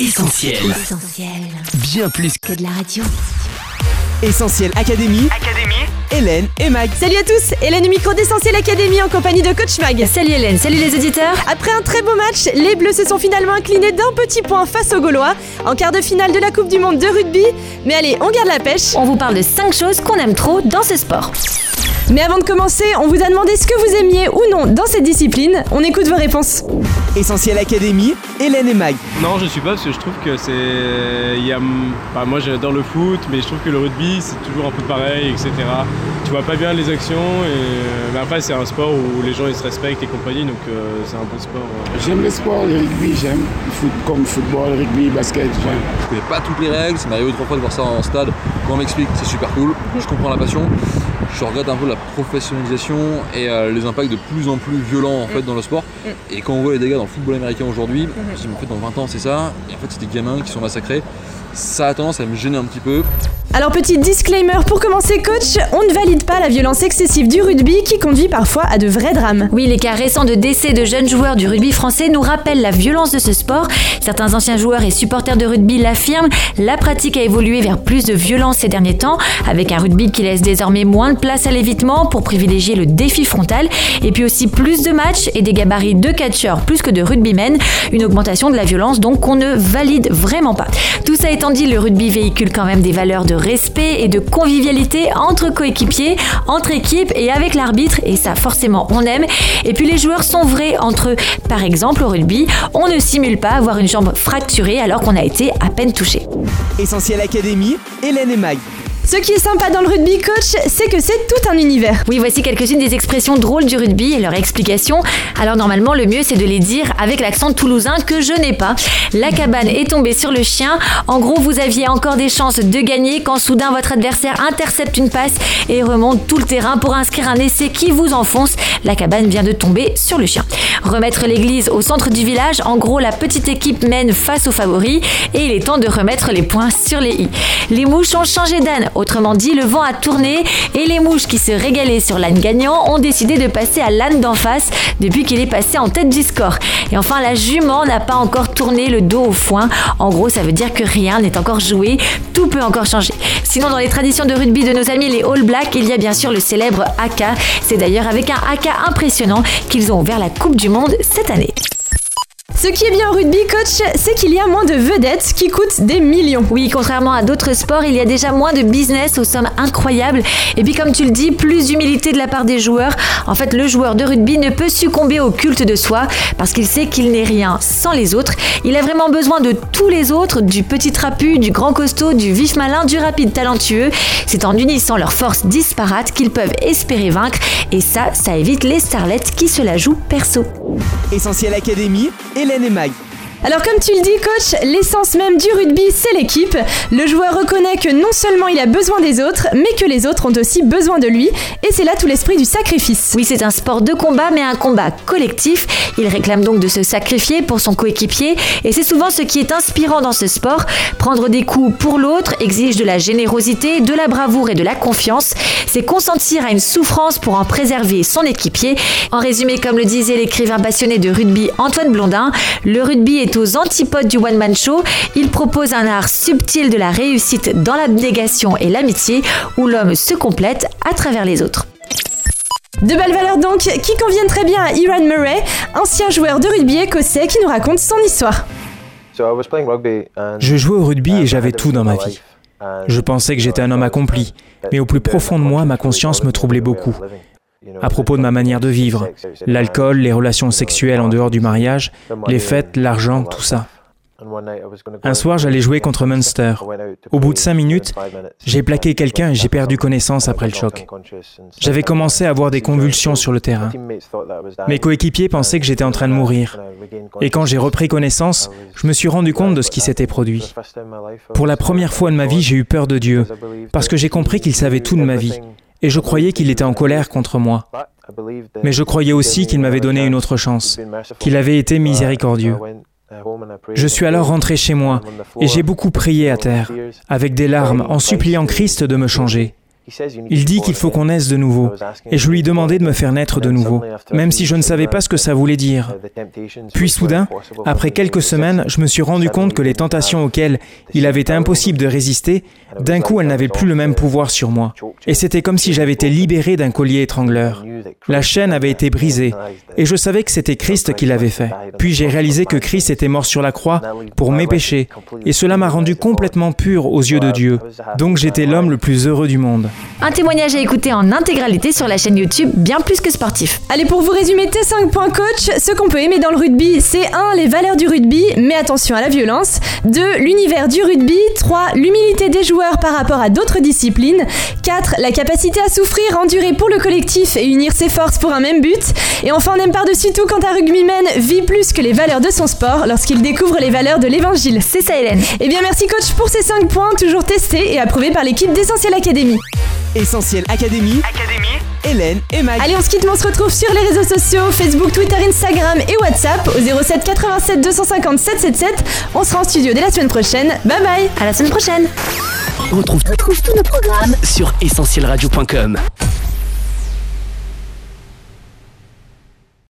Essentiel. Essentiel. Bien plus Que de la radio. Essentiel Académie. Hélène et Mag. Salut à tous, Hélène du micro d'Essentiel Academy en compagnie de Coach Mag. Salut Hélène, salut les auditeurs. Après un très beau match, les Bleus se sont finalement inclinés d'un petit point face aux Gaulois en quart de finale de la Coupe du Monde de rugby. Mais allez, on garde la pêche. On vous parle de 5 choses qu'on aime trop dans ce sport. Mais avant de commencer, on vous a demandé ce que vous aimiez ou non dans cette discipline. On écoute vos réponses. Essentiel Académie. Hélène et Mag. Non, je suis pas parce que je trouve que c'est. Il y a... enfin, moi j'adore le foot, mais je trouve que le rugby c'est toujours un peu pareil, etc. Tu vois pas bien les actions, et... mais après c'est un sport où les gens ils se respectent et compagnie, donc euh, c'est un bon sport. euh. J'aime le sport, le rugby, j'aime. Le foot, comme football, rugby, basket, j'aime. Je connais pas toutes les règles, ça m'est arrivé trois fois de voir ça en stade. Quand on m'explique, c'est super cool, je comprends la passion. Je regrette un peu la professionnalisation et euh, les impacts de plus en plus violents en fait dans le sport. Et quand on voit les dégâts dans le football américain aujourd'hui, je me dis mais en fait dans 20 ans c'est ça, et en fait c'est des gamins qui sont massacrés. Ça a tendance à me gêner un petit peu. Alors petit disclaimer pour commencer coach, on ne valide pas la violence excessive du rugby qui conduit parfois à de vrais drames. Oui, les cas récents de décès de jeunes joueurs du rugby français nous rappellent la violence de ce sport. Certains anciens joueurs et supporters de rugby l'affirment. La pratique a évolué vers plus de violence ces derniers temps, avec un rugby qui laisse désormais moins de place à l'évitement pour privilégier le défi frontal, et puis aussi plus de matchs et des gabarits de catcheurs plus que de rugbymen. Une augmentation de la violence donc qu'on ne valide vraiment pas. Tout ça étant dit, le rugby véhicule quand même des valeurs de respect et de convivialité entre coéquipiers, entre équipes et avec l'arbitre, et ça forcément on aime. Et puis les joueurs sont vrais entre eux. Par exemple au rugby, on ne simule pas avoir une jambe fracturée alors qu'on a été à peine touché. Essentiel Académie. Hélène et Mag. Ce qui est sympa dans le rugby coach, c'est que c'est tout un univers. Oui, voici quelques-unes des expressions drôles du rugby et leur explication. Alors normalement, le mieux c'est de les dire avec l'accent toulousain que je n'ai pas. La cabane est tombée sur le chien. En gros, vous aviez encore des chances de gagner quand soudain votre adversaire intercepte une passe et remonte tout le terrain pour inscrire un essai qui vous enfonce. La cabane vient de tomber sur le chien. Remettre l'église au centre du village. En gros, la petite équipe mène face aux favoris et il est temps de remettre les points sur les i. Les mouches ont changé d'âne. Autrement dit, le vent a tourné et les mouches qui se régalaient sur l'âne gagnant ont décidé de passer à l'âne d'en face depuis qu'il est passé en tête du score. Et enfin, la jument n'a pas encore tourné le dos au foin. En gros, ça veut dire que rien n'est encore joué, tout peut encore changer. Sinon, dans les traditions de rugby de nos amis les All Blacks, il y a bien sûr le célèbre haka. C'est d'ailleurs avec un haka impressionnant qu'ils ont ouvert la Coupe du Monde cette année. Ce qui est bien au rugby coach, c'est qu'il y a moins de vedettes qui coûtent des millions. Oui, contrairement à d'autres sports, il y a déjà moins de business aux sommes incroyables. Et puis comme tu le dis, plus d'humilité de la part des joueurs. En fait, le joueur de rugby ne peut succomber au culte de soi parce qu'il sait qu'il n'est rien sans les autres. Il a vraiment besoin de tous les autres, du petit trapu, du grand costaud, du vif malin, du rapide talentueux. C'est en unissant leurs forces disparates qu'ils peuvent espérer vaincre. Et ça, ça évite les starlettes qui se la jouent perso. Essentiel Académie. Hélène et Mag. Alors comme tu le dis coach, l'essence même du rugby c'est l'équipe. Le joueur reconnaît que non seulement il a besoin des autres, mais que les autres ont aussi besoin de lui. Et c'est là tout l'esprit du sacrifice. Oui, c'est un sport de combat, mais un combat collectif. Il réclame donc de se sacrifier pour son coéquipier, et c'est souvent ce qui est inspirant dans ce sport. Prendre des coups pour l'autre exige de la générosité, de la bravoure et de la confiance. C'est consentir à une souffrance pour en préserver son équipier. En résumé, comme le disait l'écrivain passionné de rugby Antoine Blondin, le rugby est aux antipodes du one-man show. Il propose un art subtil de la réussite dans l'abnégation et l'amitié, où l'homme se complète à travers les autres. De belles valeurs donc qui conviennent très bien à Iran Murray, ancien joueur de rugby écossais qui nous raconte son histoire. Je jouais au rugby et j'avais tout dans ma vie. Je pensais que j'étais un homme accompli, mais au plus profond de moi, ma conscience me troublait beaucoup. À propos de ma manière de vivre, l'alcool, les relations sexuelles en dehors du mariage, les fêtes, l'argent, tout ça. Un soir, j'allais jouer contre Munster. Au bout de cinq minutes, j'ai plaqué quelqu'un et j'ai perdu connaissance après le choc. J'avais commencé à avoir des convulsions sur le terrain. Mes coéquipiers pensaient que j'étais en train de mourir. Et quand j'ai repris connaissance, je me suis rendu compte de ce qui s'était produit. Pour la première fois de ma vie, j'ai eu peur de Dieu, parce que j'ai compris qu'il savait tout de ma vie. Et je croyais qu'il était en colère contre moi. Mais je croyais aussi qu'il m'avait donné une autre chance, qu'il avait été miséricordieux. Je suis alors rentré chez moi et j'ai beaucoup prié à terre, avec des larmes, en suppliant Christ de me changer. Il dit qu'il faut qu'on naisse de nouveau, et je lui demandais de me faire naître de nouveau, même si je ne savais pas ce que ça voulait dire. Puis soudain, après quelques semaines, je me suis rendu compte que les tentations auxquelles il avait été impossible de résister, d'un coup, elles n'avaient plus le même pouvoir sur moi. Et c'était comme si j'avais été libéré d'un collier étrangleur. La chaîne avait été brisée, et je savais que c'était Christ qui l'avait fait. Puis j'ai réalisé que Christ était mort sur la croix pour mes péchés, et cela m'a rendu complètement pur aux yeux de Dieu. Donc j'étais l'homme le plus heureux du monde. Un témoignage à écouter en intégralité sur la chaîne YouTube Bien plus que sportif. Allez, pour vous résumer tes 5 points coach, ce qu'on peut aimer dans le rugby, c'est 1. Les valeurs du rugby, mais attention à la violence. 2. L'univers du rugby. 3. L'humilité des joueurs par rapport à d'autres disciplines. 4. La capacité à souffrir, endurer pour le collectif et unir ses forces pour un même but. Et enfin, on aime par-dessus tout quand un rugbyman vit plus que les valeurs de son sport lorsqu'il découvre les valeurs de l'évangile. C'est ça, Hélène. Eh bien, merci coach pour ces 5 points, toujours testés et approuvés par l'équipe d'Essentiel Academy. Essentiel Académie. Hélène et Mag. Allez, on se quitte, mais on se retrouve sur les réseaux sociaux Facebook, Twitter, Instagram et WhatsApp au 07 87 250 777. On sera en studio dès la semaine prochaine. Bye bye À la semaine prochaine. On retrouve, tous nos programmes sur essentielradio.com.